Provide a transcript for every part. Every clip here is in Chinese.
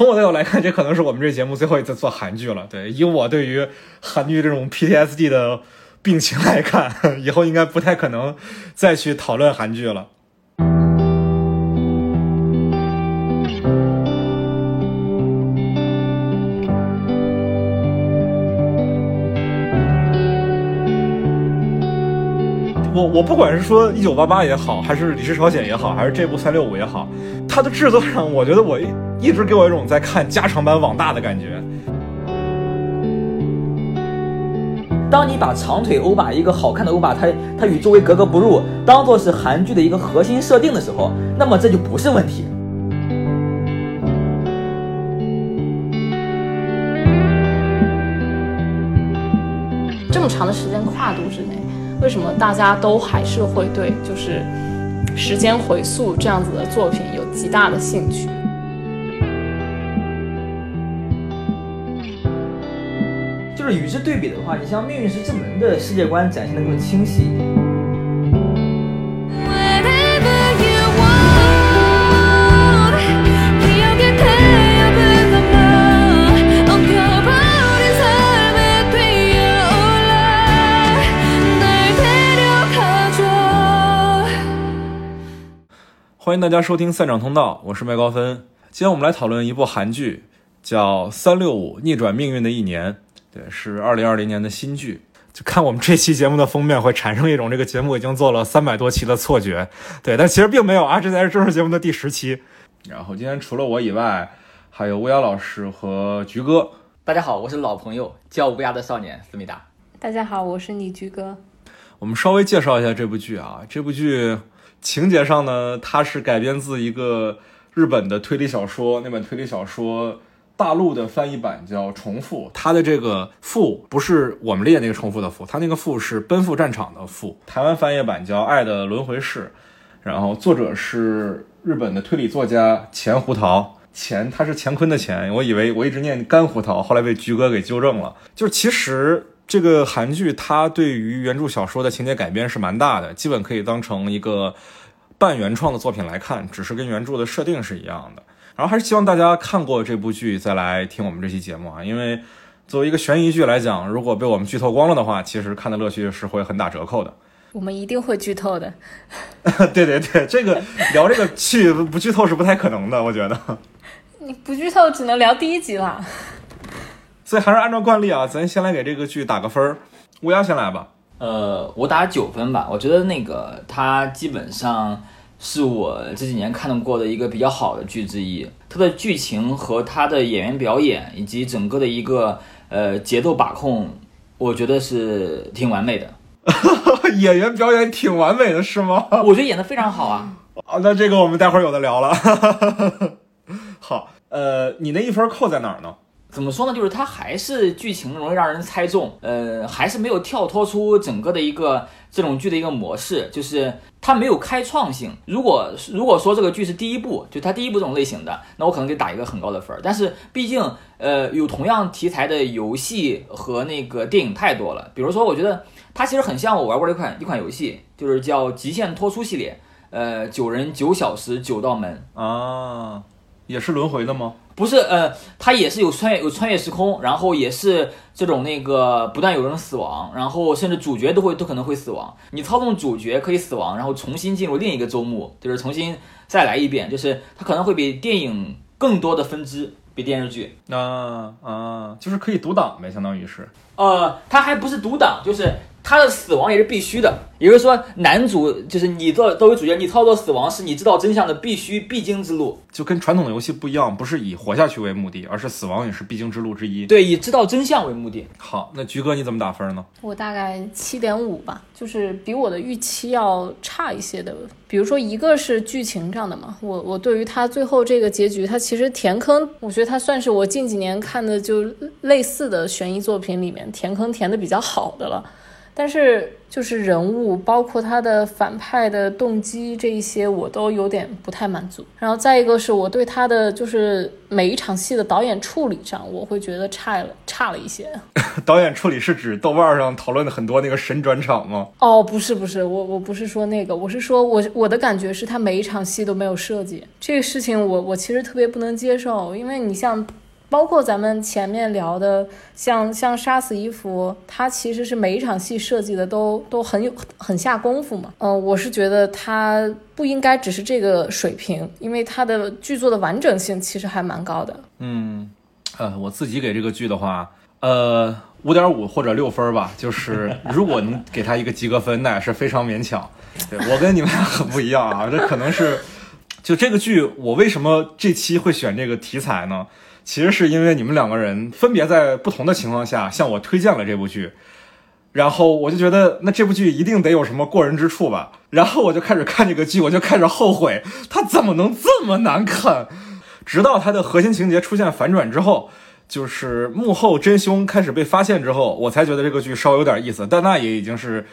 从我的角度来看，这可能是我们这节目最后一次做韩剧了。对，以我对于韩剧这种 PTSD 的病情来看，以后应该不太可能再去讨论韩剧了。我我不管是说一九八八也好，还是李氏朝鲜也好，还是这部三六五也好，它的制作上，我觉得我一一直给我一种在看加长版网大的感觉。当你把长腿欧巴一个好看的欧巴，他他与周围格格不入，当做是韩剧的一个核心设定的时候，那么这就不是问题。这么长的时间跨度之内。为什么大家都还是会对就是时间回溯这样子的作品有极大的兴趣？就是与之对比的话，你像《命运石之门》的世界观展现的更清晰一点。欢迎大家收听散场通道，我是麦高芬。今天我们来讨论一部韩剧，叫《三六五逆转命运的一年》，对，是二零二零年的新剧。就看我们这期节目的封面，会产生一种这个节目已经做了三百多期的错觉，对，但其实并没有啊，这才是正式节目的第十期。然后今天除了我以外，还有乌鸦老师和菊哥。大家好，我是老朋友，叫乌鸦的少年思密达。大家好，我是你菊哥。我们稍微介绍一下这部剧啊，这部剧。情节上呢，它是改编自一个日本的推理小说，那本推理小说大陆的翻译版叫《重复》，它的这个“复”不是我们列那个“重复”的“复”，它那个“复”是奔赴战场的“复”。台湾翻译版叫《爱的轮回式》，然后作者是日本的推理作家钱胡桃，钱他是乾坤的钱，我以为我一直念干胡桃，后来被菊哥给纠正了，就是其实。这个韩剧它对于原著小说的情节改编是蛮大的，基本可以当成一个半原创的作品来看，只是跟原著的设定是一样的。然后还是希望大家看过这部剧再来听我们这期节目啊，因为作为一个悬疑剧来讲，如果被我们剧透光了的话，其实看的乐趣是会很打折扣的。我们一定会剧透的。对对对，这个 聊这个剧不剧透是不太可能的，我觉得。你不剧透只能聊第一集了。所以还是按照惯例啊，咱先来给这个剧打个分儿。乌鸦先来吧。呃，我打九分吧。我觉得那个它基本上是我这几年看过的一个比较好的剧之一。它的剧情和它的演员表演以及整个的一个呃节奏把控，我觉得是挺完美的。演员表演挺完美的是吗？我觉得演的非常好啊。啊，那这个我们待会儿有的聊了。好，呃，你那一分扣在哪儿呢？怎么说呢？就是它还是剧情容易让人猜中，呃，还是没有跳脱出整个的一个这种剧的一个模式，就是它没有开创性。如果如果说这个剧是第一部，就它第一部这种类型的，那我可能给打一个很高的分儿。但是毕竟，呃，有同样题材的游戏和那个电影太多了。比如说，我觉得它其实很像我玩过的一款一款游戏，就是叫《极限脱出》系列，呃，九人九小时九道门啊，也是轮回的吗？不是，呃，它也是有穿越有穿越时空，然后也是这种那个不断有人死亡，然后甚至主角都会都可能会死亡。你操纵主角可以死亡，然后重新进入另一个周末，就是重新再来一遍，就是它可能会比电影更多的分支，比电视剧。啊啊，就是可以独挡呗，相当于是。呃，它还不是独挡，就是。他的死亡也是必须的，也就是说，男主就是你作作为主角，你操作死亡是你知道真相的必须必经之路，就跟传统的游戏不一样，不是以活下去为目的，而是死亡也是必经之路之一。对，以知道真相为目的。好，那菊哥你怎么打分呢？我大概七点五吧，就是比我的预期要差一些的。比如说，一个是剧情上的嘛，我我对于他最后这个结局，他其实填坑，我觉得他算是我近几年看的就类似的悬疑作品里面填坑填的比较好的了。但是就是人物，包括他的反派的动机这一些，我都有点不太满足。然后再一个是我对他的就是每一场戏的导演处理上，我会觉得差了差了一些。导演处理是指豆瓣上讨论的很多那个神转场吗？哦，不是不是，我我不是说那个，我是说我我的感觉是他每一场戏都没有设计，这个事情我我其实特别不能接受，因为你像。包括咱们前面聊的，像像杀死伊芙，他其实是每一场戏设计的都都很有很下功夫嘛。嗯，我是觉得他不应该只是这个水平，因为他的剧作的完整性其实还蛮高的。嗯，呃，我自己给这个剧的话，呃，五点五或者六分吧。就是 如果能给他一个及格分，那也是非常勉强。对我跟你们俩很不一样啊，这可能是就这个剧，我为什么这期会选这个题材呢？其实是因为你们两个人分别在不同的情况下向我推荐了这部剧，然后我就觉得那这部剧一定得有什么过人之处吧，然后我就开始看这个剧，我就开始后悔它怎么能这么难看。直到它的核心情节出现反转之后，就是幕后真凶开始被发现之后，我才觉得这个剧稍微有点意思。但那也已经是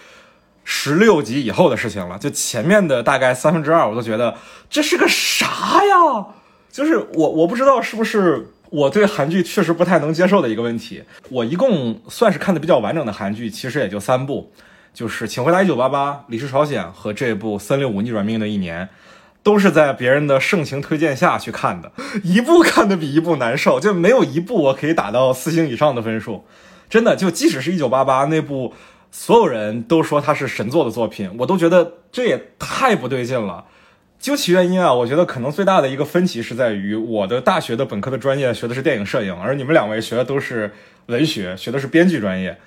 十六集以后的事情了，就前面的大概三分之二，我都觉得这是个啥呀？就是我我不知道是不是。我对韩剧确实不太能接受的一个问题，我一共算是看的比较完整的韩剧，其实也就三部，就是《请回答一九八八》《李氏朝鲜》和这部《三六五逆转命运的一年》，都是在别人的盛情推荐下去看的，一部看的比一部难受，就没有一部我可以打到四星以上的分数，真的，就即使是一九八八那部，所有人都说它是神作的作品，我都觉得这也太不对劲了。究其原因啊，我觉得可能最大的一个分歧是在于我的大学的本科的专业学的是电影摄影，而你们两位学的都是文学，学的是编剧专业，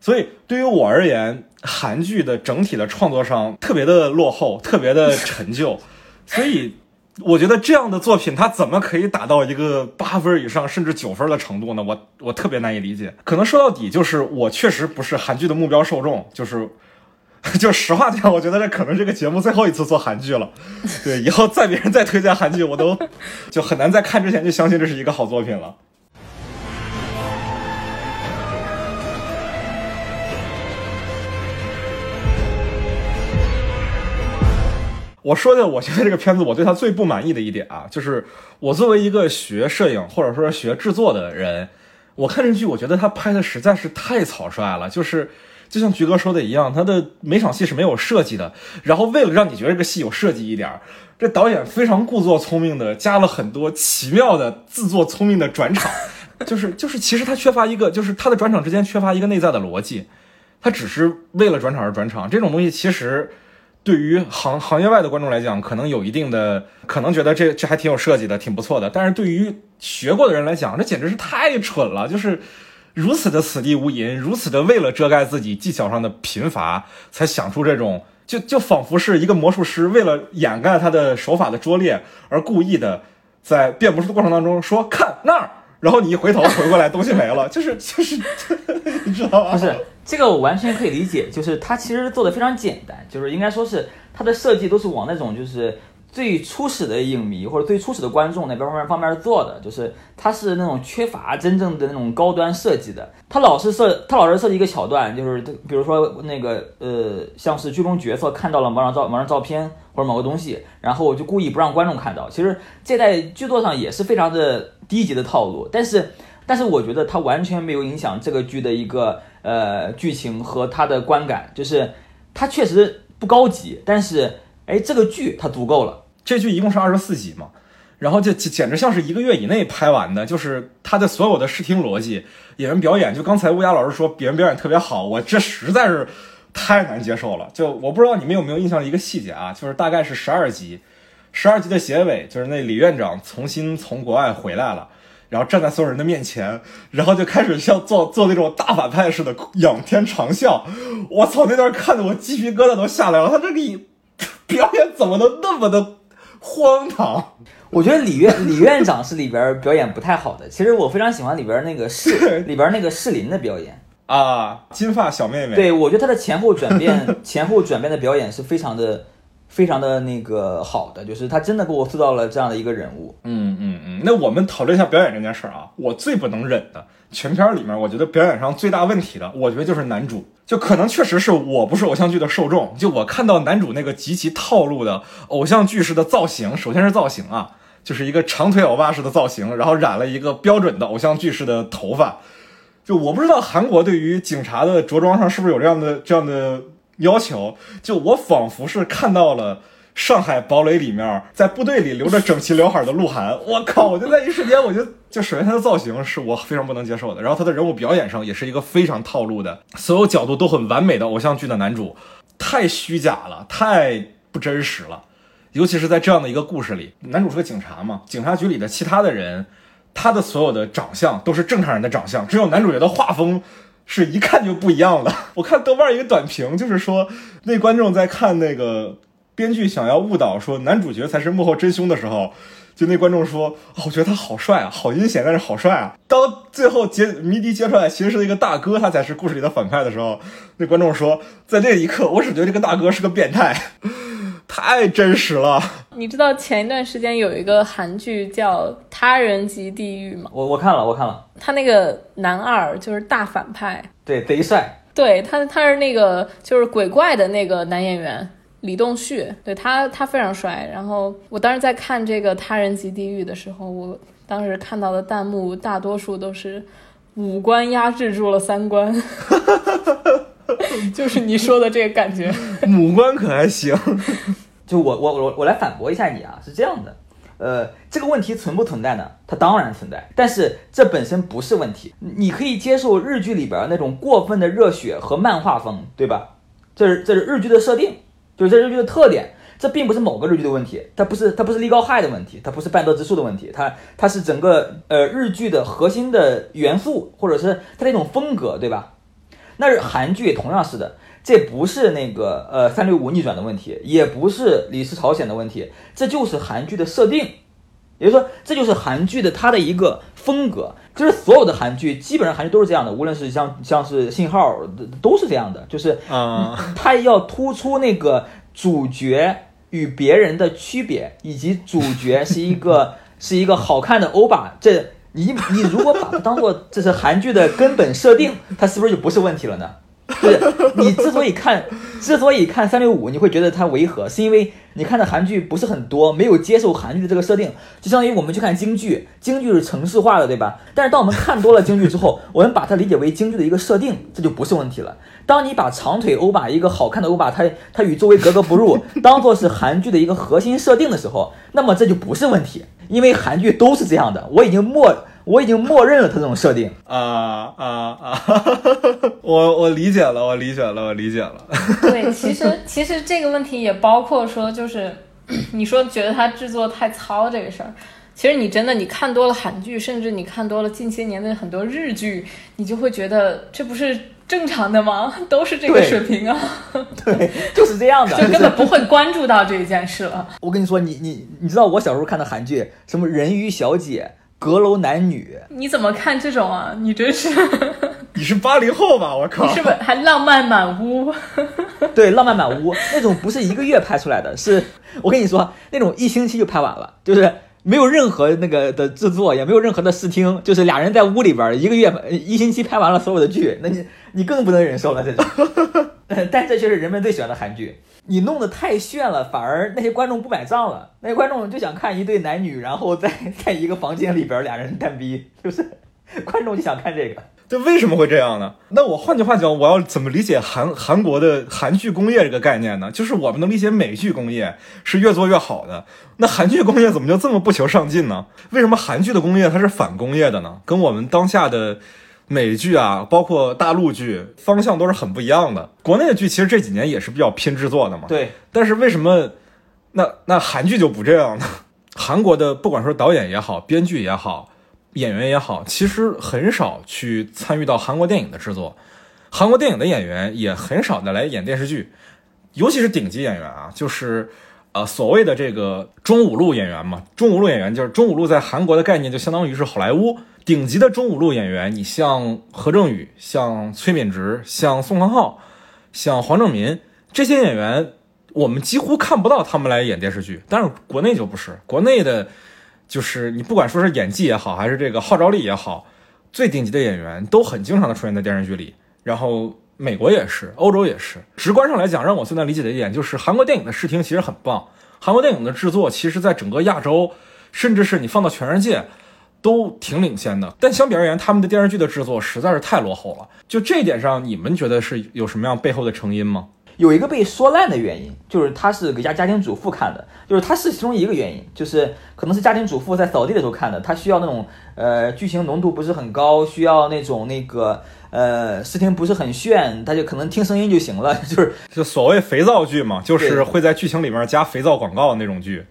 所以对于我而言，韩剧的整体的创作上特别的落后，特别的陈旧，所以我觉得这样的作品它怎么可以达到一个八分以上甚至九分的程度呢？我我特别难以理解。可能说到底就是我确实不是韩剧的目标受众，就是。就实话讲，我觉得这可能这个节目最后一次做韩剧了。对，以后再别人再推荐韩剧，我都 就很难在看之前就相信这是一个好作品了。我说的，我觉得这个片子我对他最不满意的一点啊，就是我作为一个学摄影或者说学制作的人，我看这剧，我觉得他拍的实在是太草率了，就是。就像菊哥说的一样，他的每场戏是没有设计的。然后为了让你觉得这个戏有设计一点，这导演非常故作聪明的加了很多奇妙的自作聪明的转场，就 是就是其实他缺乏一个，就是他的转场之间缺乏一个内在的逻辑，他只是为了转场而转场。这种东西其实对于行行业外的观众来讲，可能有一定的，可能觉得这这还挺有设计的，挺不错的。但是对于学过的人来讲，这简直是太蠢了，就是。如此的此地无银，如此的为了遮盖自己技巧上的贫乏，才想出这种，就就仿佛是一个魔术师为了掩盖他的手法的拙劣，而故意的在变魔术的过程当中说看那儿，然后你一回头回过来东西没了，就是就是，你知道吗？不是这个我完全可以理解，就是他其实做的非常简单，就是应该说是他的设计都是往那种就是。最初始的影迷或者最初始的观众那边方面方面做的，就是他是那种缺乏真正的那种高端设计的。他老是设，他老是设计一个桥段，就是比如说那个呃，像是剧中角色看到了某张照某张照片或者某个东西，然后我就故意不让观众看到。其实这在剧作上也是非常的低级的套路，但是但是我觉得它完全没有影响这个剧的一个呃剧情和它的观感，就是它确实不高级，但是。哎，这个剧它足够了。这剧一共是二十四集嘛，然后就简直像是一个月以内拍完的。就是他的所有的视听逻辑、演员表演，就刚才乌鸦老师说演员表演特别好，我这实在是太难接受了。就我不知道你们有没有印象的一个细节啊，就是大概是十二集，十二集的结尾，就是那李院长重新从国外回来了，然后站在所有人的面前，然后就开始像做做那种大反派似的仰天长啸。我操，那段看的我鸡皮疙瘩都下来了。他这个。表演怎么能那么的荒唐？我觉得李院李院长是里边表演不太好的。其实我非常喜欢里边那个适里边那个适林的表演啊，金发小妹妹。对，我觉得她的前后转变 前后转变的表演是非常的非常的那个好的，就是他真的给我塑造了这样的一个人物。嗯嗯嗯，那我们讨论一下表演这件事儿啊。我最不能忍的，全片里面我觉得表演上最大问题的，我觉得就是男主。就可能确实是我不是偶像剧的受众，就我看到男主那个极其套路的偶像剧式的造型，首先是造型啊，就是一个长腿欧巴式的造型，然后染了一个标准的偶像剧式的头发。就我不知道韩国对于警察的着装上是不是有这样的这样的要求，就我仿佛是看到了。上海堡垒里面，在部队里留着整齐刘海的鹿晗，我靠！我就在一瞬间，我就 就首先他的造型是我非常不能接受的，然后他的人物表演上也是一个非常套路的，所有角度都很完美的偶像剧的男主，太虚假了，太不真实了。尤其是在这样的一个故事里，男主是个警察嘛，警察局里的其他的人，他的所有的长相都是正常人的长相，只有男主角的画风是一看就不一样的。我看豆瓣一个短评，就是说那观众在看那个。编剧想要误导说男主角才是幕后真凶的时候，就那观众说：“，我觉得他好帅啊，好阴险，但是好帅啊。”当最后揭谜底揭出来，其实是一个大哥，他才是故事里的反派的时候，那观众说：“在那一刻，我只觉得这个大哥是个变态，太真实了。”你知道前一段时间有一个韩剧叫《他人即地狱》吗？我我看了，我看了。他那个男二就是大反派，对，贼帅。对他，他是那个就是鬼怪的那个男演员。李栋旭，对他，他非常帅。然后我当时在看这个《他人即地狱》的时候，我当时看到的弹幕大多数都是五官压制住了三观，就是你说的这个感觉。五官可还行？就我我我我来反驳一下你啊，是这样的，呃，这个问题存不存在呢？它当然存在，但是这本身不是问题。你可以接受日剧里边那种过分的热血和漫画风，对吧？这是这是日剧的设定。就是这日剧的特点，这并不是某个日剧的问题，它不是它不是立高害的问题，它不是半泽直树的问题，它它是整个呃日剧的核心的元素，或者是它的一种风格，对吧？那是韩剧同样是的，这不是那个呃三六五逆转的问题，也不是李氏朝鲜的问题，这就是韩剧的设定，也就是说这就是韩剧的它的一个风格。就是所有的韩剧，基本上韩剧都是这样的，无论是像像是信号，都是这样的。就是，嗯，他要突出那个主角与别人的区别，以及主角是一个 是一个好看的欧巴。这，你你如果把它当做这是韩剧的根本设定，它是不是就不是问题了呢？就是你之所以看，之所以看三六五，你会觉得它违和，是因为你看的韩剧不是很多，没有接受韩剧的这个设定，就相当于我们去看京剧，京剧是城市化的，对吧？但是当我们看多了京剧之后，我们把它理解为京剧的一个设定，这就不是问题了。当你把长腿欧巴一个好看的欧巴，他他与周围格格不入，当做是韩剧的一个核心设定的时候，那么这就不是问题，因为韩剧都是这样的，我已经默。我已经默认了他这种设定啊啊啊！我我理解了，我理解了，我理解了。对，其实其实这个问题也包括说，就是 你说觉得他制作太糙这个事儿，其实你真的你看多了韩剧，甚至你看多了近些年的很多日剧，你就会觉得这不是正常的吗？都是这个水平啊。对，就是这样的，就根本不会关注到这一件事了。我跟你说，你你你知道我小时候看的韩剧，什么人鱼小姐。阁楼男女，你怎么看这种啊？你真是，你是八零后吧？我靠，你是不是还浪漫满屋？对，浪漫满屋那种不是一个月拍出来的，是我跟你说，那种一星期就拍完了，就是没有任何那个的制作，也没有任何的试听，就是俩人在屋里边一个月一星期拍完了所有的剧，那你你更不能忍受了这种。但这却是人们最喜欢的韩剧。你弄得太炫了，反而那些观众不买账了。那些观众就想看一对男女，然后在 在一个房间里边俩人单逼，就是观众就想看这个。这为什么会这样呢？那我换句话讲，我要怎么理解韩韩国的韩剧工业这个概念呢？就是我们能理解美剧工业是越做越好的，那韩剧工业怎么就这么不求上进呢？为什么韩剧的工业它是反工业的呢？跟我们当下的。美剧啊，包括大陆剧，方向都是很不一样的。国内的剧其实这几年也是比较拼制作的嘛。对。但是为什么那那韩剧就不这样呢？韩国的不管说导演也好，编剧也好，演员也好，其实很少去参与到韩国电影的制作。韩国电影的演员也很少的来演电视剧，尤其是顶级演员啊，就是呃所谓的这个中五路演员嘛。中五路演员就是中五路在韩国的概念就相当于是好莱坞。顶级的中五路演员，你像何正宇、像崔敏植、像宋康昊、像黄正民这些演员，我们几乎看不到他们来演电视剧。但是国内就不是，国内的，就是你不管说是演技也好，还是这个号召力也好，最顶级的演员都很经常的出现在电视剧里。然后美国也是，欧洲也是。直观上来讲，让我最难理解的一点就是韩国电影的视听其实很棒，韩国电影的制作其实在整个亚洲，甚至是你放到全世界。都挺领先的，但相比而言，他们的电视剧的制作实在是太落后了。就这一点上，你们觉得是有什么样背后的成因吗？有一个被说烂的原因，就是他是给家家庭主妇看的，就是他是其中一个原因，就是可能是家庭主妇在扫地的时候看的，他需要那种呃剧情浓度不是很高，需要那种那个呃视听不是很炫，他就可能听声音就行了，就是就所谓肥皂剧嘛，就是会在剧情里面加肥皂广告的那种剧。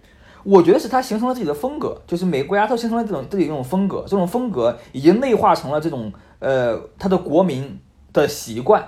我觉得是他形成了自己的风格，就是每个国家都形成了这种自己这种风格，这种风格已经内化成了这种呃他的国民的习惯，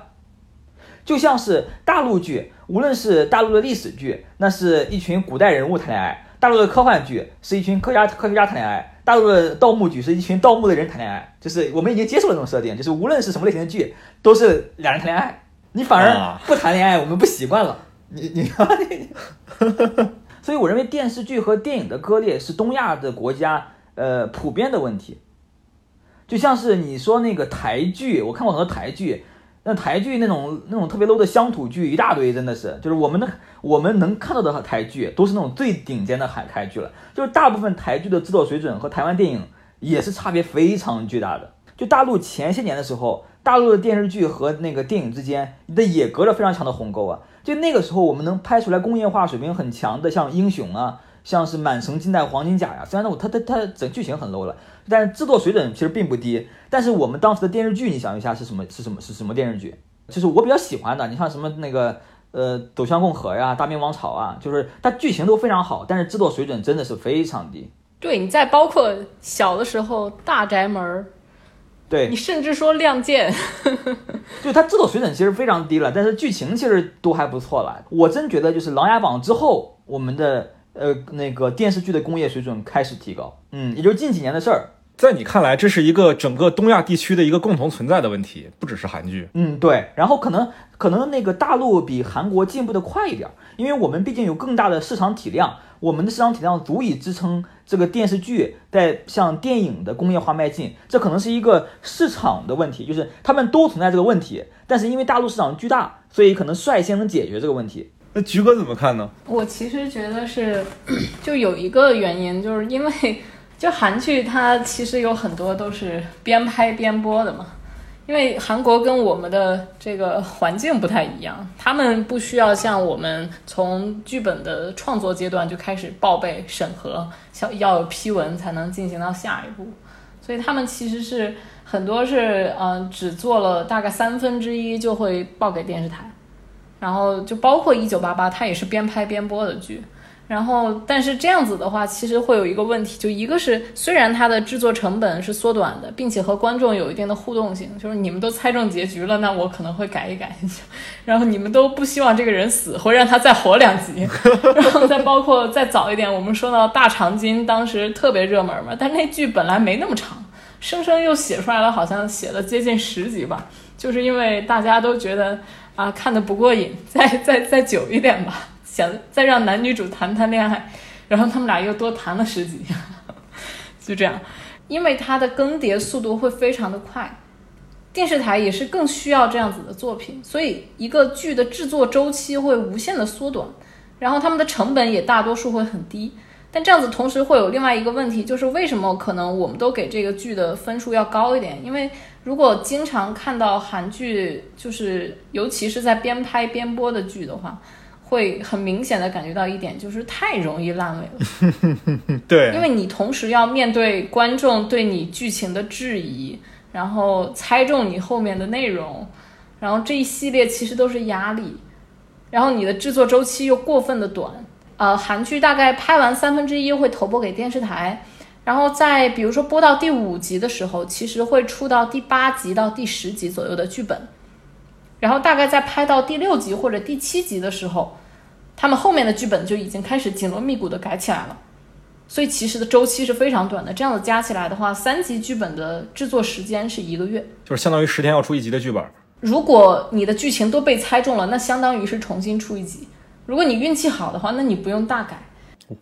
就像是大陆剧，无论是大陆的历史剧，那是一群古代人物谈恋爱；大陆的科幻剧是一群科学家科学家谈恋爱；大陆的盗墓剧是一群盗墓的人谈恋爱。就是我们已经接受了这种设定，就是无论是什么类型的剧，都是俩人谈恋爱，你反而不谈恋爱，我们不习惯了。你你。所以我认为电视剧和电影的割裂是东亚的国家呃普遍的问题，就像是你说那个台剧，我看过很多台剧，那台剧那种那种特别 low 的乡土剧一大堆，真的是，就是我们的我们能看到的台剧都是那种最顶尖的海台剧了，就是大部分台剧的制作水准和台湾电影也是差别非常巨大的。就大陆前些年的时候，大陆的电视剧和那个电影之间的也隔着非常强的鸿沟啊。就那个时候，我们能拍出来工业化水平很强的，像英雄啊，像是满城尽带黄金甲呀。虽然呢，它它它整剧情很 low 了，但是制作水准其实并不低。但是我们当时的电视剧，你想一下是什么？是什么？是什么电视剧？就是我比较喜欢的，你像什么那个呃《走向共和》呀，《大明王朝》啊，就是它剧情都非常好，但是制作水准真的是非常低。对你在包括小的时候《大宅门》。对你甚至说《亮剑》，就它制作水准其实非常低了，但是剧情其实都还不错了。我真觉得就是《琅琊榜》之后，我们的呃那个电视剧的工业水准开始提高，嗯，也就是近几年的事儿。在你看来，这是一个整个东亚地区的一个共同存在的问题，不只是韩剧。嗯，对。然后可能可能那个大陆比韩国进步的快一点，因为我们毕竟有更大的市场体量，我们的市场体量足以支撑这个电视剧在向电影的工业化迈进。这可能是一个市场的问题，就是他们都存在这个问题，但是因为大陆市场巨大，所以可能率先能解决这个问题。那菊哥怎么看呢？我其实觉得是，就有一个原因，就是因为。就韩剧，它其实有很多都是边拍边播的嘛，因为韩国跟我们的这个环境不太一样，他们不需要像我们从剧本的创作阶段就开始报备审核，要要有批文才能进行到下一步，所以他们其实是很多是嗯只做了大概三分之一就会报给电视台，然后就包括一九八八，它也是边拍边播的剧。然后，但是这样子的话，其实会有一个问题，就一个是虽然它的制作成本是缩短的，并且和观众有一定的互动性，就是你们都猜中结局了，那我可能会改一改。然后你们都不希望这个人死，会让他再活两集。然后再包括再早一点，我们说到大长今，当时特别热门嘛，但那剧本来没那么长，生生又写出来了，好像写了接近十集吧，就是因为大家都觉得啊看的不过瘾，再再再久一点吧。想再让男女主谈谈恋爱，然后他们俩又多谈了十几，就这样，因为它的更迭速度会非常的快，电视台也是更需要这样子的作品，所以一个剧的制作周期会无限的缩短，然后他们的成本也大多数会很低。但这样子同时会有另外一个问题，就是为什么可能我们都给这个剧的分数要高一点？因为如果经常看到韩剧，就是尤其是在边拍边播的剧的话。会很明显的感觉到一点，就是太容易烂尾了。对，因为你同时要面对观众对你剧情的质疑，然后猜中你后面的内容，然后这一系列其实都是压力，然后你的制作周期又过分的短。呃，韩剧大概拍完三分之一会投播给电视台，然后在比如说播到第五集的时候，其实会出到第八集到第十集左右的剧本。然后大概在拍到第六集或者第七集的时候，他们后面的剧本就已经开始紧锣密鼓的改起来了，所以其实的周期是非常短的。这样子加起来的话，三集剧本的制作时间是一个月，就是相当于十天要出一集的剧本。如果你的剧情都被猜中了，那相当于是重新出一集；如果你运气好的话，那你不用大改。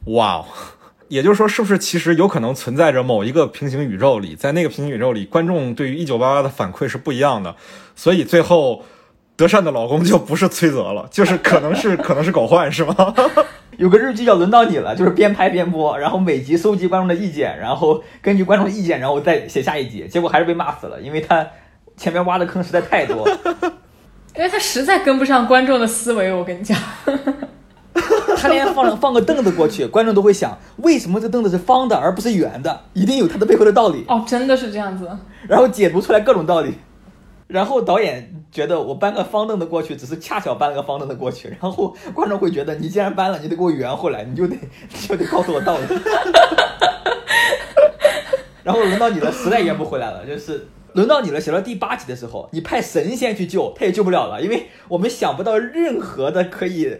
哇哦，也就是说，是不是其实有可能存在着某一个平行宇宙里，在那个平行宇宙里，观众对于一九八八的反馈是不一样的，所以最后德善的老公就不是崔泽了，就是可能是可能是狗焕，是吗？有个日剧叫《轮到你了》，就是边拍边播，然后每集搜集观众的意见，然后根据观众的意见，然后再写下一集，结果还是被骂死了，因为他前面挖的坑实在太多。因为他实在跟不上观众的思维，我跟你讲，他连放放个凳子过去，观众都会想，为什么这凳子是方的而不是圆的？一定有它的背后的道理。哦，真的是这样子。然后解读出来各种道理，然后导演觉得我搬个方凳子过去，只是恰巧搬了个方凳子过去，然后观众会觉得你既然搬了，你得给我圆回来，你就得 你就得告诉我道理。然后轮到你了，实在圆不回来了，就是轮到你了。写到第八集的时候，你派神仙去救，他也救不了了，因为我们想不到任何的可以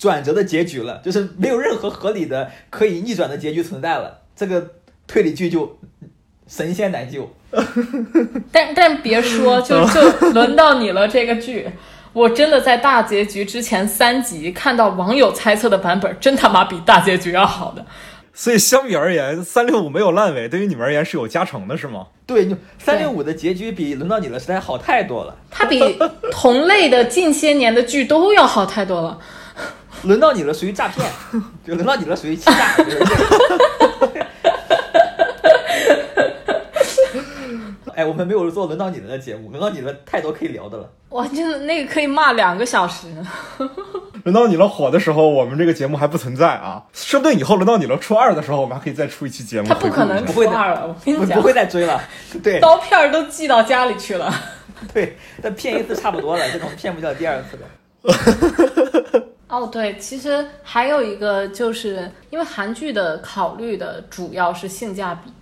转折的结局了，就是没有任何合理的可以逆转的结局存在了。这个推理剧就神仙难救。但但别说，就就轮到你了这个剧，我真的在大结局之前三集看到网友猜测的版本，真他妈比大结局要好的。所以相比而言，三六五没有烂尾，对于你们而言是有加成的，是吗？对，你三六五的结局比轮到你了实在好太多了。它比同类的近些年的剧都要好太多了。轮到你了属于诈骗，就轮到你了属于欺诈。就 是这个哎，我们没有做轮到你们的节目，轮到你们太多可以聊的了。哇，真的那个可以骂两个小时。轮到你了火的时候，我们这个节目还不存在啊，说不定以后轮到你了初二的时候，我们还可以再出一期节目。他不可能初二了，我跟你讲，不不会再追了。对刀片儿都寄到家里去了。对，但骗一次差不多了，这种骗不掉第二次的。哦，对，其实还有一个，就是因为韩剧的考虑的主要是性价比嘛，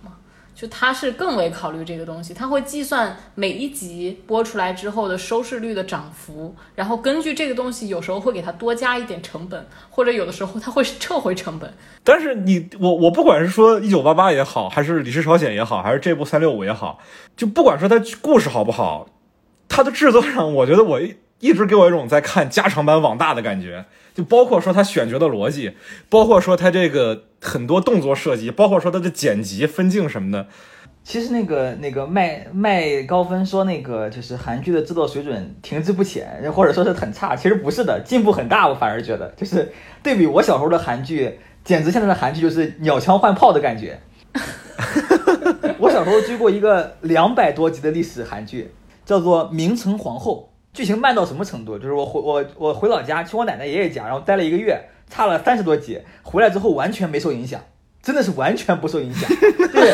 就它是更为考虑这个东西，它会计算每一集播出来之后的收视率的涨幅，然后根据这个东西，有时候会给它多加一点成本，或者有的时候它会撤回成本。但是你我我不管是说一九八八也好，还是李氏朝鲜也好，还是这部三六五也好，就不管说它故事好不好，它的制作上，我觉得我一一直给我一种在看加长版网大的感觉。就包括说他选角的逻辑，包括说他这个很多动作设计，包括说他的剪辑分镜什么的。其实那个那个麦麦高芬说那个就是韩剧的制作水准停滞不前，或者说是很差，其实不是的，进步很大。我反而觉得，就是对比我小时候的韩剧，简直现在的韩剧就是鸟枪换炮的感觉。我小时候追过一个两百多集的历史韩剧，叫做《明成皇后》。剧情慢到什么程度？就是我回我我回老家去我奶奶爷爷家，然后待了一个月，差了三十多集，回来之后完全没受影响，真的是完全不受影响。对，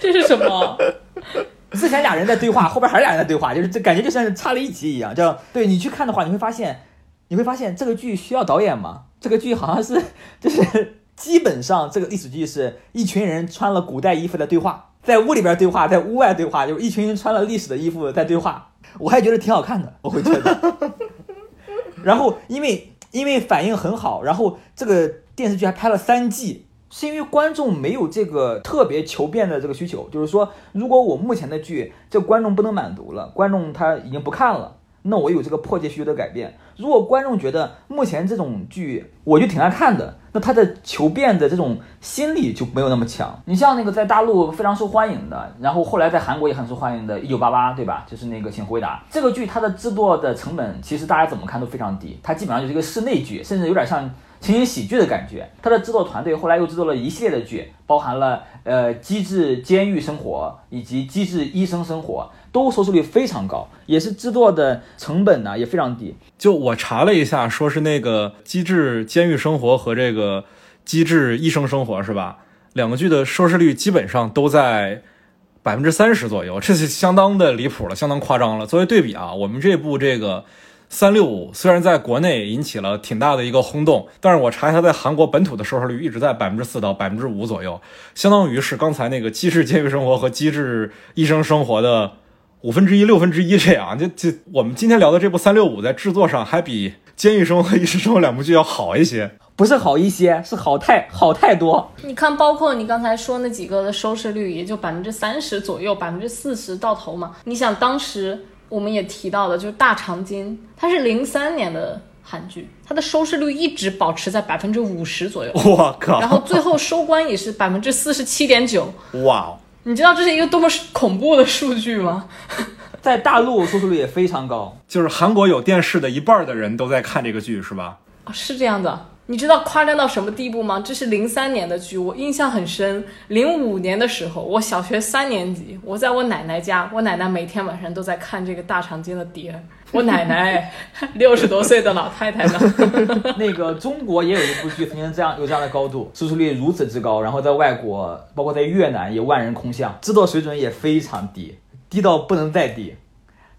这是什么？之前俩人在对话，后边还是俩人在对话，就是这感觉就像是差了一集一样。叫对你去看的话，你会发现，你会发现这个剧需要导演吗？这个剧好像是就是基本上这个历史剧是一群人穿了古代衣服在对话，在屋里边对话，在屋外对话，就是一群人穿了历史的衣服在对话。我还觉得挺好看的，我会觉得。然后因为因为反应很好，然后这个电视剧还拍了三季，是因为观众没有这个特别求变的这个需求，就是说，如果我目前的剧这观众不能满足了，观众他已经不看了，那我有这个迫切需求的改变。如果观众觉得目前这种剧我就挺爱看的，那他的求变的这种心理就没有那么强。你像那个在大陆非常受欢迎的，然后后来在韩国也很受欢迎的《一九八八》，对吧？就是那个《请回答》这个剧，它的制作的成本其实大家怎么看都非常低，它基本上就是一个室内剧，甚至有点像情景喜剧的感觉。它的制作团队后来又制作了一系列的剧，包含了呃《机智监狱生活》以及《机智医生生活》。都收视率非常高，也是制作的成本呢也非常低。就我查了一下，说是那个《机智监狱生活》和这个《机智医生生活》是吧？两个剧的收视率基本上都在百分之三十左右，这是相当的离谱了，相当夸张了。作为对比啊，我们这部这个三六五虽然在国内引起了挺大的一个轰动，但是我查一下，在韩国本土的收视率一直在百分之四到百分之五左右，相当于是刚才那个《机智监狱生活》和《机智医生生活》的。五分之一、六分之一这样，就就我们今天聊的这部三六五，在制作上还比《监狱生活》和《医生生活》两部剧要好一些。不是好一些，是好太好太多。你看，包括你刚才说那几个的收视率，也就百分之三十左右，百分之四十到头嘛。你想，当时我们也提到的，就是《大长今》，它是零三年的韩剧，它的收视率一直保持在百分之五十左右，我靠！然后最后收官也是百分之四十七点九。哇哦，你知道这是一个多么恐怖的数据吗？在大陆收视率也非常高。就是韩国有电视的一半的人都在看这个剧，是吧？啊，是这样的。你知道夸张到什么地步吗？这是零三年的剧，我印象很深。零五年的时候，我小学三年级，我在我奶奶家，我奶奶每天晚上都在看这个大长今的碟。我奶奶 六十多岁的老太太呢。那个中国也有一部剧曾经这样有这样的高度，收视率如此之高，然后在外国，包括在越南也万人空巷，制作水准也非常低，低到不能再低，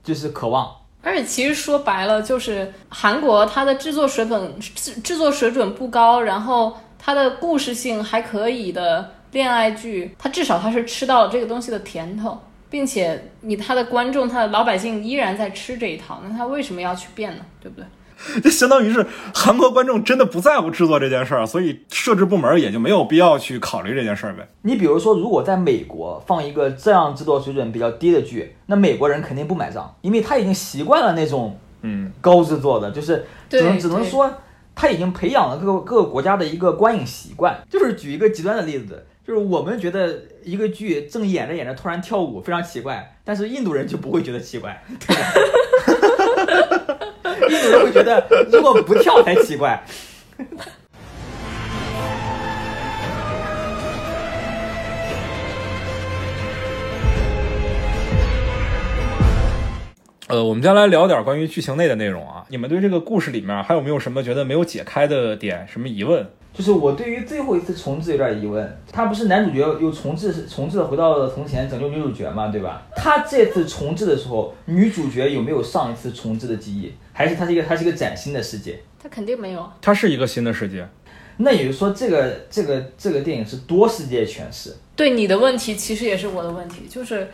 就是《渴望》。而且其实说白了，就是韩国它的制作水准制制作水准不高，然后它的故事性还可以的恋爱剧，它至少它是吃到了这个东西的甜头，并且你它的观众、它的老百姓依然在吃这一套，那它为什么要去变呢？对不对？这相当于是韩国观众真的不在乎制作这件事儿，所以设置部门也就没有必要去考虑这件事儿呗。你比如说，如果在美国放一个这样制作水准比较低的剧，那美国人肯定不买账，因为他已经习惯了那种嗯高制作的，就是只能只能说他已经培养了各个各个国家的一个观影习惯。就是举一个极端的例子，就是我们觉得一个剧正演着演着突然跳舞非常奇怪，但是印度人就不会觉得奇怪，对吧？印度人会觉得如果不跳才奇怪。呃，我们接下来聊点关于剧情内的内容啊。你们对这个故事里面还有没有什么觉得没有解开的点，什么疑问？就是我对于最后一次重置有点疑问，他不是男主角又重置重置回到了从前拯救女主角嘛，对吧？他这次重置的时候，女主角有没有上一次重置的记忆？还是它是一个它是一个崭新的世界？它肯定没有啊。它是一个新的世界，那也就是说，这个这个这个电影是多世界诠释。对你的问题，其实也是我的问题，就是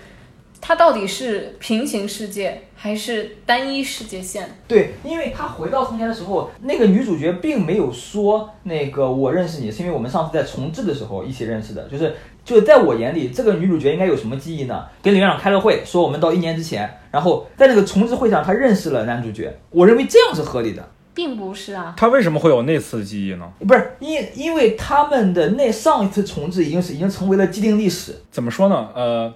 它到底是平行世界还是单一世界线？对，因为他回到从前的时候，那个女主角并没有说那个我认识你，是因为我们上次在重置的时候一起认识的。就是就是在我眼里，这个女主角应该有什么记忆呢？跟李院长开了会，说我们到一年之前，然后在那个重置会上，他认识了男主角。我认为这样是合理的，并不是啊，他为什么会有那次的记忆呢？不是因因为他们的那上一次重置已经是已经成为了既定历史。怎么说呢？呃，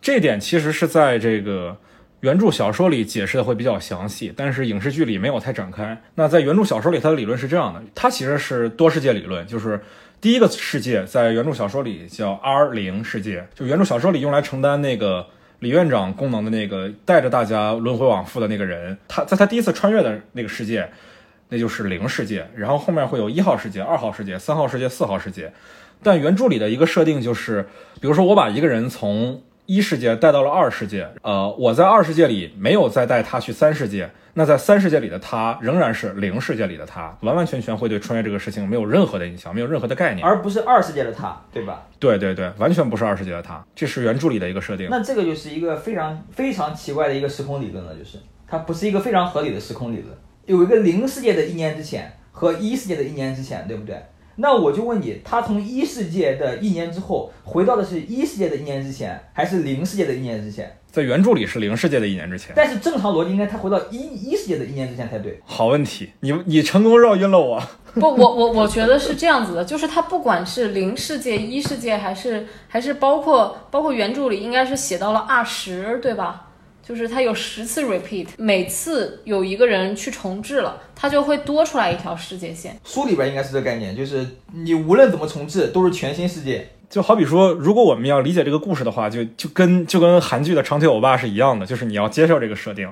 这点其实是在这个原著小说里解释的会比较详细，但是影视剧里没有太展开。那在原著小说里，它的理论是这样的，它其实是多世界理论，就是第一个世界在原著小说里叫 R 零世界，就原著小说里用来承担那个李院长功能的那个带着大家轮回往复的那个人，他在他第一次穿越的那个世界。那就是零世界，然后后面会有一号世界、二号世界、三号世界、四号世界。但原著里的一个设定就是，比如说我把一个人从一世界带到了二世界，呃，我在二世界里没有再带他去三世界，那在三世界里的他仍然是零世界里的他，完完全全会对穿越这个事情没有任何的印象，没有任何的概念。而不是二世界的他，对吧？对对对，完全不是二世界的他，这是原著里的一个设定。那这个就是一个非常非常奇怪的一个时空理论了，就是它不是一个非常合理的时空理论。有一个零世界的一年之前和一世界的一年之前，对不对？那我就问你，他从一世界的一年之后回到的是一世界的一年之前，还是零世界的一年之前？在原著里是零世界的一年之前。但是正常逻辑应该他回到一一世界的一年之前才对。好问题，你你成功绕晕了我。不，我我我觉得是这样子的，就是他不管是零世界、一世界，还是还是包括包括原著里应该是写到了二十，对吧？就是它有十次 repeat，每次有一个人去重置了，它就会多出来一条世界线。书里边应该是这个概念，就是你无论怎么重置都是全新世界。就好比说，如果我们要理解这个故事的话，就就跟就跟韩剧的长腿欧巴是一样的，就是你要接受这个设定。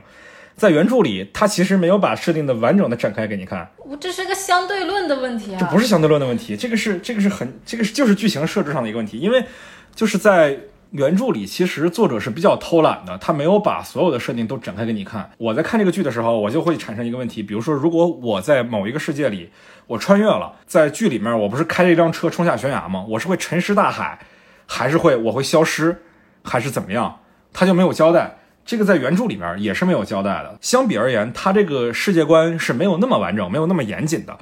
在原著里，他其实没有把设定的完整的展开给你看，我这是个相对论的问题啊，这不是相对论的问题，这个是这个是很这个是就是剧情设置上的一个问题，因为就是在原著里，其实作者是比较偷懒的，他没有把所有的设定都展开给你看。我在看这个剧的时候，我就会产生一个问题，比如说，如果我在某一个世界里，我穿越了，在剧里面我不是开着一辆车冲下悬崖吗？我是会沉尸大海，还是会我会消失，还是怎么样？他就没有交代。这个在原著里面也是没有交代的。相比而言，他这个世界观是没有那么完整，没有那么严谨的。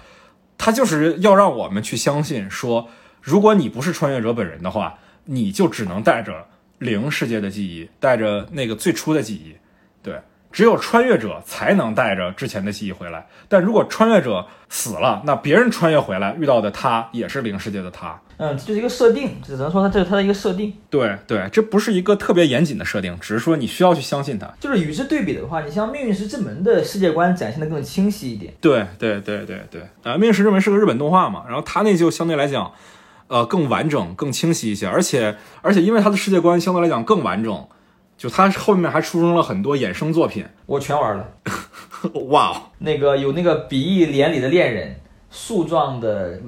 他就是要让我们去相信说，如果你不是穿越者本人的话，你就只能带着零世界的记忆，带着那个最初的记忆。对，只有穿越者才能带着之前的记忆回来。但如果穿越者死了，那别人穿越回来遇到的他也是零世界的他。嗯，这就是一个设定，只能说它这是它的一个设定。对对，这不是一个特别严谨的设定，只是说你需要去相信它。就是与之对比的话，你像《命运石之门》的世界观展现的更清晰一点。对对对对对，啊，《命运石之门》是个日本动画嘛，然后它那就相对来讲，呃，更完整、更清晰一些，而且而且因为它的世界观相对来讲更完整，就它后面还出生了很多衍生作品。我全玩了，哇哦，那个有那个《比翼连理的恋人》。树状的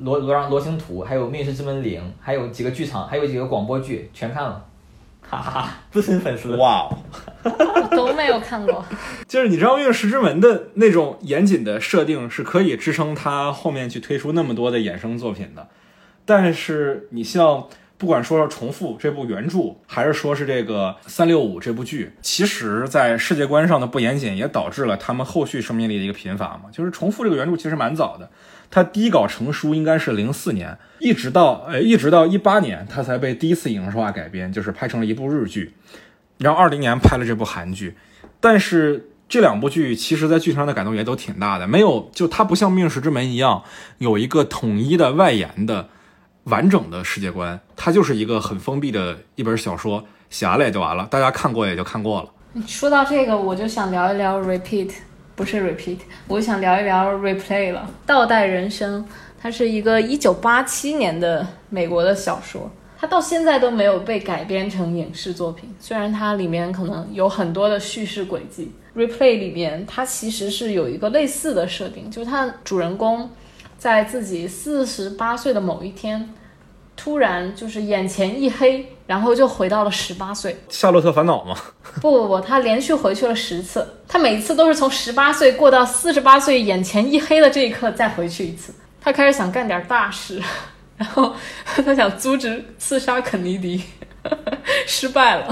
罗罗让罗星图，还有《命运石之门零》，还有几个剧场，还有几个广播剧，全看了，哈哈哈！资深粉丝，哇哦，都没有看过。就是你知道《命运石之门》的那种严谨的设定是可以支撑他后面去推出那么多的衍生作品的，但是你像。不管说是重复这部原著，还是说是这个三六五这部剧，其实，在世界观上的不严谨，也导致了他们后续生命力的一个贫乏嘛。就是重复这个原著其实蛮早的，它第一稿成书应该是零四年，一直到呃一直到一八年，它才被第一次影视化改编，就是拍成了一部日剧，然后二零年拍了这部韩剧。但是这两部剧其实在剧情上的改动也都挺大的，没有就它不像《命石之门》一样有一个统一的外延的。完整的世界观，它就是一个很封闭的一本小说，写完了也就完了，大家看过也就看过了。说到这个，我就想聊一聊 repeat，不是 repeat，我想聊一聊 replay 了。倒带人生，它是一个一九八七年的美国的小说，它到现在都没有被改编成影视作品。虽然它里面可能有很多的叙事轨迹，replay 里面它其实是有一个类似的设定，就是它主人公。在自己四十八岁的某一天，突然就是眼前一黑，然后就回到了十八岁。夏洛特烦恼吗？不不不，他连续回去了十次，他每次都是从十八岁过到四十八岁眼前一黑的这一刻再回去一次。他开始想干点大事，然后 他想阻止刺杀肯尼迪。失败了，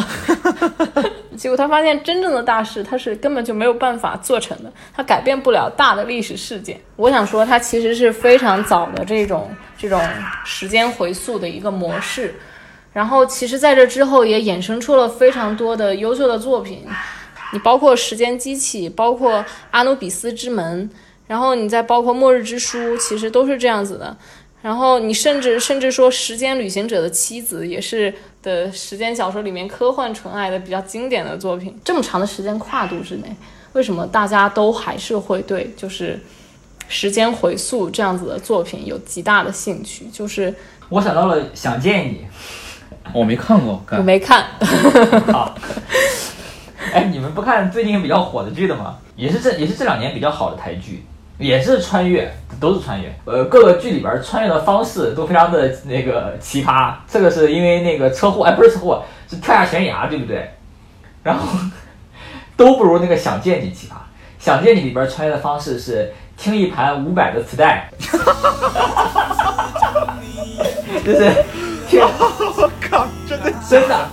结果他发现真正的大事他是根本就没有办法做成的，他改变不了大的历史事件。我想说，他其实是非常早的这种这种时间回溯的一个模式，然后其实在这之后也衍生出了非常多的优秀的作品，你包括《时间机器》，包括《阿努比斯之门》，然后你再包括《末日之书》，其实都是这样子的。然后你甚至甚至说，《时间旅行者的妻子》也是的时间小说里面科幻纯爱的比较经典的作品。这么长的时间跨度之内，为什么大家都还是会对就是时间回溯这样子的作品有极大的兴趣？就是我想到了《想见你》，我没看过，我没看。好，哎，你们不看最近比较火的剧的吗？也是这也是这两年比较好的台剧。也是穿越，都是穿越。呃，各个剧里边穿越的方式都非常的那个奇葩。这个是因为那个车祸，哎，不是车祸，是跳下悬崖，对不对？然后都不如那个《想见你》奇葩。《想见你》里边穿越的方式是听一盘五百的磁带，就是听。真的真的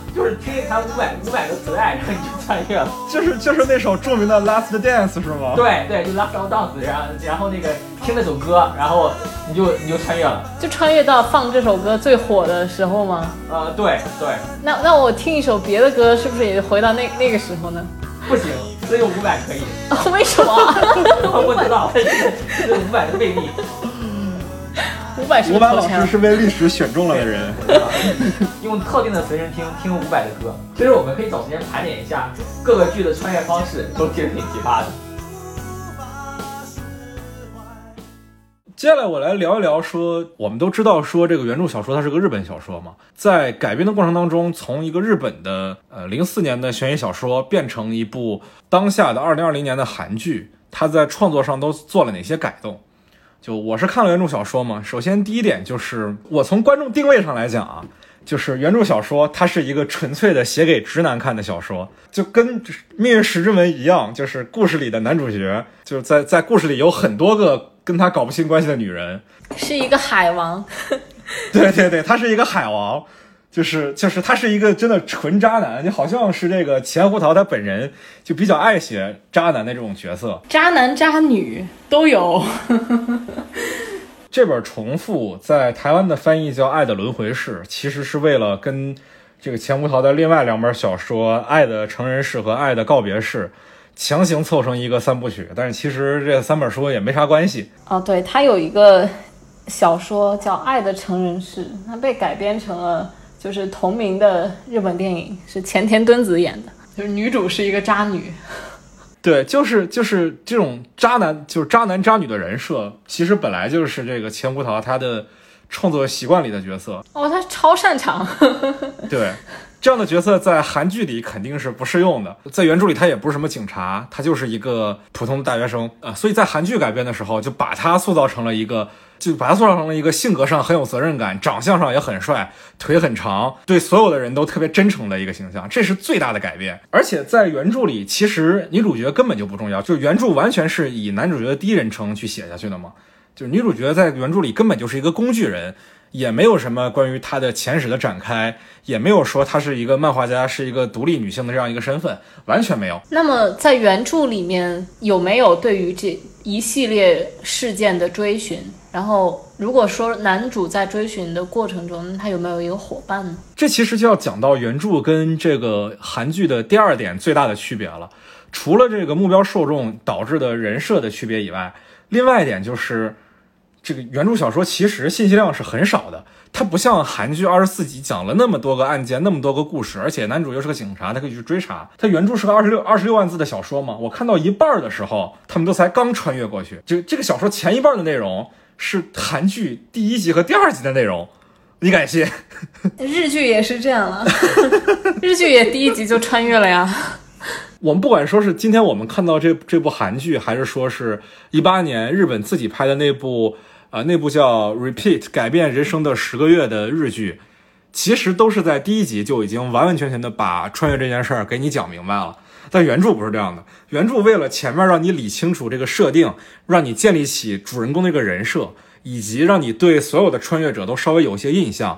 就是听一盘五百五百个磁带，然后你就穿越了。就是就是那首著名的《Last Dance》是吗？对对，就《Last Dance》，然后然后那个听那首歌，然后你就你就穿越了。就穿越到放这首歌最火的时候吗？呃，对对。那那我听一首别的歌，是不是也回到那那个时候呢？不行，只有五百可以。为什么？我不知道，这五百的魅力。伍佰老师是被历史选中了的人，用特定的随身听听伍佰的歌。其实我们可以找时间盘点一下各个剧的穿越方式，都其实挺奇葩的。接下来我来聊一聊，说我们都知道，说这个原著小说它是个日本小说嘛，在改编的过程当中，从一个日本的呃零四年的悬疑小说变成一部当下的二零二零年的韩剧，它在创作上都做了哪些改动？就我是看了原著小说嘛，首先第一点就是我从观众定位上来讲啊，就是原著小说它是一个纯粹的写给直男看的小说，就跟《命运石之门》一样，就是故事里的男主角就是在在故事里有很多个跟他搞不清关系的女人，是一个海王，对对对，他是一个海王。就是就是他是一个真的纯渣男，就好像是这个钱胡桃他本人就比较爱写渣男的这种角色，渣男渣女都有。这本重复在台湾的翻译叫《爱的轮回式》，其实是为了跟这个钱胡桃的另外两本小说《爱的成人式》和《爱的告别式》强行凑成一个三部曲，但是其实这三本书也没啥关系。哦，对，他有一个小说叫《爱的成人式》，它被改编成了就是同名的日本电影，是前田敦子演的，就是女主是一个渣女。对，就是就是这种渣男，就是渣男渣女的人设，其实本来就是这个钱胡桃他的创作习惯里的角色。哦，他超擅长。对，这样的角色在韩剧里肯定是不适用的，在原著里他也不是什么警察，他就是一个普通的大学生啊、所以在韩剧改编的时候，就把他塑造成了一个。就把他塑造成了一个性格上很有责任感，长相上也很帅，腿很长，对所有的人都特别真诚的一个形象，这是最大的改变。而且在原著里，其实女主角根本就不重要，就原著完全是以男主角的第一人称去写下去的嘛。就是女主角在原著里根本就是一个工具人，也没有什么关于她的前史的展开，也没有说她是一个漫画家，是一个独立女性的这样一个身份，完全没有。那么在原著里面有没有对于这一系列事件的追寻？然后如果说男主在追寻的过程中，他有没有一个伙伴呢？这其实就要讲到原著跟这个韩剧的第二点最大的区别了。除了这个目标受众导致的人设的区别以外，另外一点就是，这个原著小说其实信息量是很少的。它不像韩剧二十四集讲了那么多个案件，那么多个故事，而且男主又是个警察，他可以去追查。它原著是个二十六二十六万字的小说嘛，我看到一半的时候，他们都才刚穿越过去。就这个小说前一半的内容是韩剧第一集和第二集的内容，你敢信？日剧也是这样啊，日剧也第一集就穿越了呀。我们不管说是今天我们看到这这部韩剧，还是说是一八年日本自己拍的那部呃那部叫《Repeat》改变人生的十个月的日剧，其实都是在第一集就已经完完全全的把穿越这件事儿给你讲明白了。但原著不是这样的，原著为了前面让你理清楚这个设定，让你建立起主人公这个人设，以及让你对所有的穿越者都稍微有一些印象，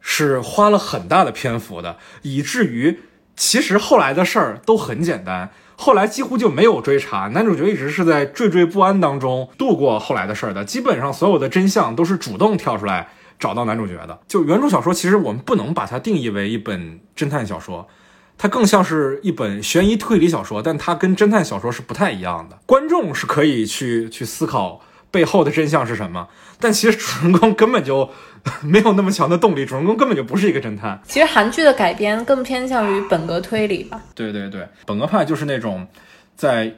是花了很大的篇幅的，以至于其实后来的事儿都很简单，后来几乎就没有追查，男主角一直是在惴惴不安当中度过后来的事儿的，基本上所有的真相都是主动跳出来找到男主角的。就原著小说，其实我们不能把它定义为一本侦探小说。它更像是一本悬疑推理小说，但它跟侦探小说是不太一样的。观众是可以去去思考背后的真相是什么，但其实主人公根本就 没有那么强的动力，主人公根本就不是一个侦探。其实韩剧的改编更偏向于本格推理吧。对对对，本格派就是那种在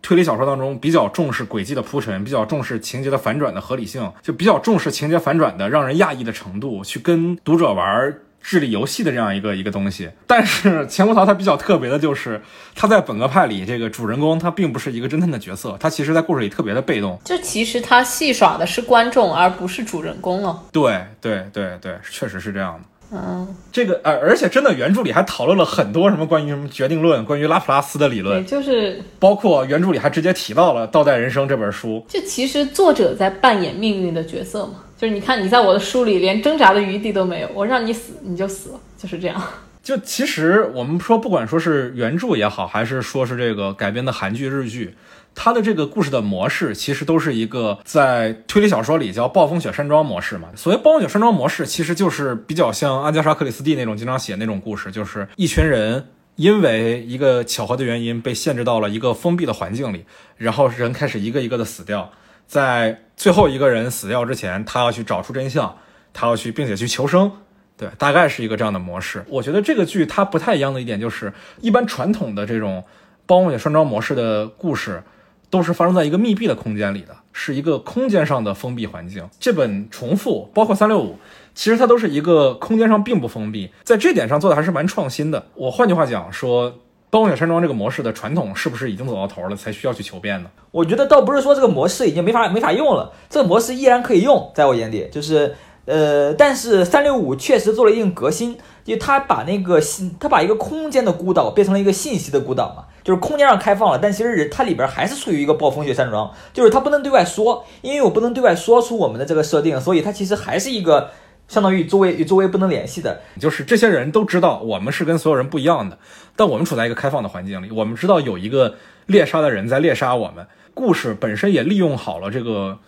推理小说当中比较重视轨迹的铺陈，比较重视情节的反转的合理性，就比较重视情节反转的让人讶异的程度，去跟读者玩智力游戏的这样一个一个东西。但是钱胡桃他比较特别的就是，他在本格派里这个主人公他并不是一个侦探的角色，他其实在故事里特别的被动。就其实他戏耍的是观众，而不是主人公了。对对对对，确实是这样的。嗯，这个呃，而且真的原著里还讨论了很多什么关于什么决定论，关于拉普拉斯的理论也，就是包括原著里还直接提到了《倒带人生》这本书。就其实作者在扮演命运的角色嘛。就是你看你在我的书里连挣扎的余地都没有，我让你死你就死了，就是这样。就其实我们说，不管说是原著也好，还是说是这个改编的韩剧、日剧，它的这个故事的模式，其实都是一个在推理小说里叫暴风雪山庄模式嘛。所谓暴风雪山庄模式，其实就是比较像阿加莎·克里斯蒂那种经常写那种故事，就是一群人因为一个巧合的原因被限制到了一个封闭的环境里，然后人开始一个一个的死掉，在最后一个人死掉之前，他要去找出真相，他要去并且去求生。对，大概是一个这样的模式。我觉得这个剧它不太一样的一点就是，一般传统的这种暴风雪山庄模式的故事，都是发生在一个密闭的空间里的，是一个空间上的封闭环境。这本重复，包括三六五，其实它都是一个空间上并不封闭，在这点上做的还是蛮创新的。我换句话讲说。暴风雪山庄这个模式的传统是不是已经走到头了，才需要去求变呢？我觉得倒不是说这个模式已经没法没法用了，这个模式依然可以用，在我眼里就是呃，但是三六五确实做了一定革新，就他把那个信，他把一个空间的孤岛变成了一个信息的孤岛嘛，就是空间上开放了，但其实它里边还是处于一个暴风雪山庄，就是它不能对外说，因为我不能对外说出我们的这个设定，所以它其实还是一个相当于与周围与周围不能联系的，就是这些人都知道我们是跟所有人不一样的，但我们处在一个开放的环境里，我们知道有一个猎杀的人在猎杀我们。故事本身也利用好了这个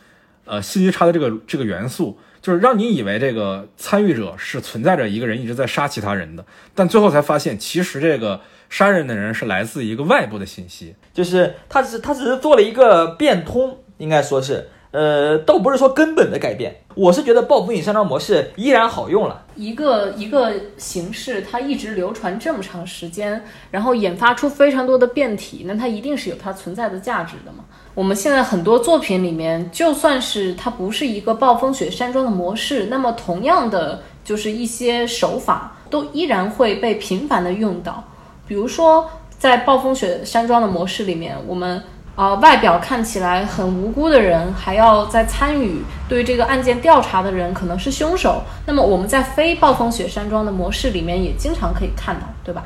呃信息差的这个这个元素，就是让你以为这个参与者是存在着一个人一直在杀其他人的，但最后才发现其实这个杀人的人是来自一个外部的信息。就是他只他只是做了一个变通，应该说是，呃，倒不是说根本的改变。我是觉得暴风雨山庄模式依然好用了。一个一个形式，它一直流传这么长时间，然后研发出非常多的变体，那它一定是有它存在的价值的嘛。我们现在很多作品里面，就算是它不是一个暴风雪山庄的模式，那么同样的就是一些手法都依然会被频繁的用到。比如说，在暴风雪山庄的模式里面，我们啊、外表看起来很无辜的人，还要在参与对这个案件调查的人可能是凶手。那么我们在非暴风雪山庄的模式里面也经常可以看到，对吧？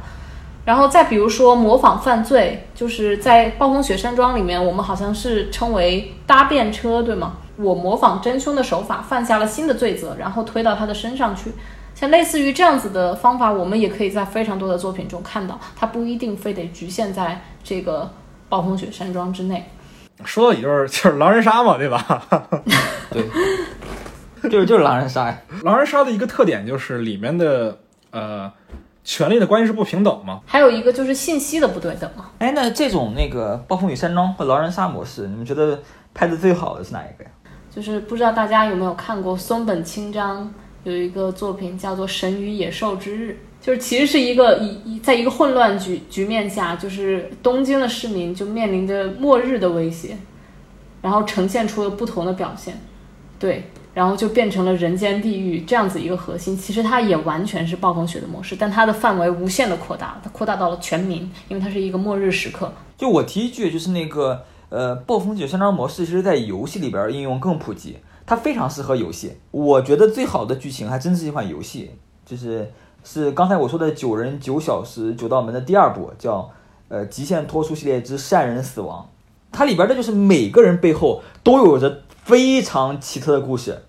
然后再比如说模仿犯罪，就是在暴风雪山庄里面，我们好像是称为搭便车，对吗？我模仿真凶的手法，犯下了新的罪责，然后推到他的身上去。像类似于这样子的方法，我们也可以在非常多的作品中看到，它不一定非得局限在这个暴风雪山庄之内。说到底就是就是狼人杀嘛，对吧？对，就是就是狼人杀呀。狼人杀的一个特点就是里面的呃权力的关系是不平等嘛。还有一个就是信息的不对等嘛。哎，那这种那个暴风雨山庄和狼人杀模式，你们觉得拍的最好的是哪一个呀？就是不知道大家有没有看过松本清张有一个作品叫做《神与野兽之日》，就是其实是一个一一在一个混乱局局面下，就是东京的市民就面临着末日的威胁，然后呈现出了不同的表现，对，然后就变成了人间地狱这样子一个核心。其实它也完全是暴风雪的模式，但它的范围无限的扩大，它扩大到了全民，因为它是一个末日时刻。就我提一句，就是那个呃，暴风雪山庄模式，其实在游戏里边应用更普及，它非常适合游戏。我觉得最好的剧情还真是一款游戏，就是是刚才我说的九人九小时九道门的第二部，叫呃《极限脱出系列之善人死亡》。它里边的就是每个人背后都有着非常奇特的故事，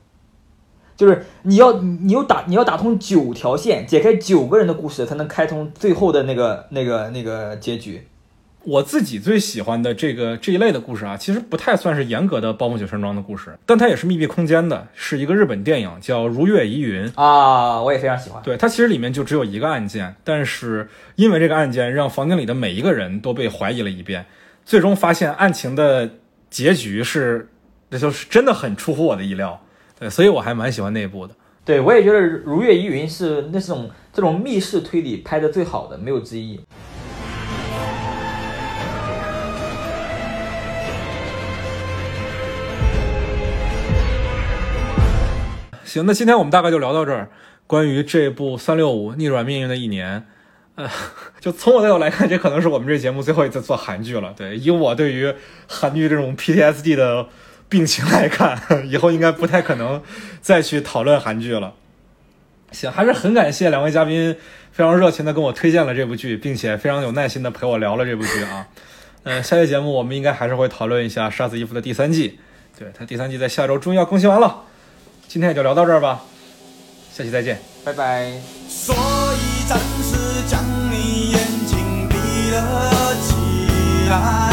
就是你要你要打你要打通九条线，解开九个人的故事，才能开通最后的那个那个那个结局。我自己最喜欢的这个这一类的故事啊，其实不太算是严格的暴风雪山庄的故事，但它也是密闭空间的，是一个日本电影叫《如月疑云》。啊，我也非常喜欢。对，它其实里面就只有一个案件，但是因为这个案件让房间里的每一个人都被怀疑了一遍，最终发现案情的结局是，那就是真的很出乎我的意料。对，所以我还蛮喜欢那一部的。对，我也觉得《如月疑云》是那种这种密室推理拍的最好的，没有之一。行，那今天我们大概就聊到这儿。关于这部《三六五逆转命运的一年》，呃，就从我的角度来看，这可能是我们这节目最后一次做韩剧了。对，以我对于韩剧这种 PTSD 的病情来看，以后应该不太可能再去讨论韩剧了。行，还是很感谢两位嘉宾非常热情的跟我推荐了这部剧，并且非常有耐心的陪我聊了这部剧啊。呃，下期节目我们应该还是会讨论一下《杀死伊芙》的第三季。对，它第三季在下周终于要更新完了。今天也就聊到这儿吧，下期再见。拜拜。所以暂时将你眼睛闭了起来，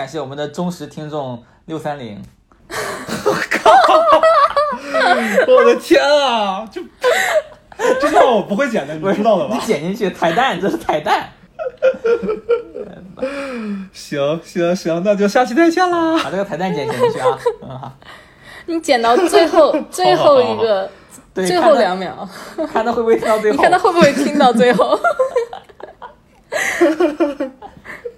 感谢我们的忠实听众六三零，我靠！我的天啊！就这段我不会剪的，你知道的吧你？剪进去彩蛋，这是彩蛋。行行行，那就下期再见啦！把这个彩蛋剪剪进去啊。嗯好，你剪到最后最后一个对，最后两秒，看他会不会听到最后。你 看他会不会听到最后？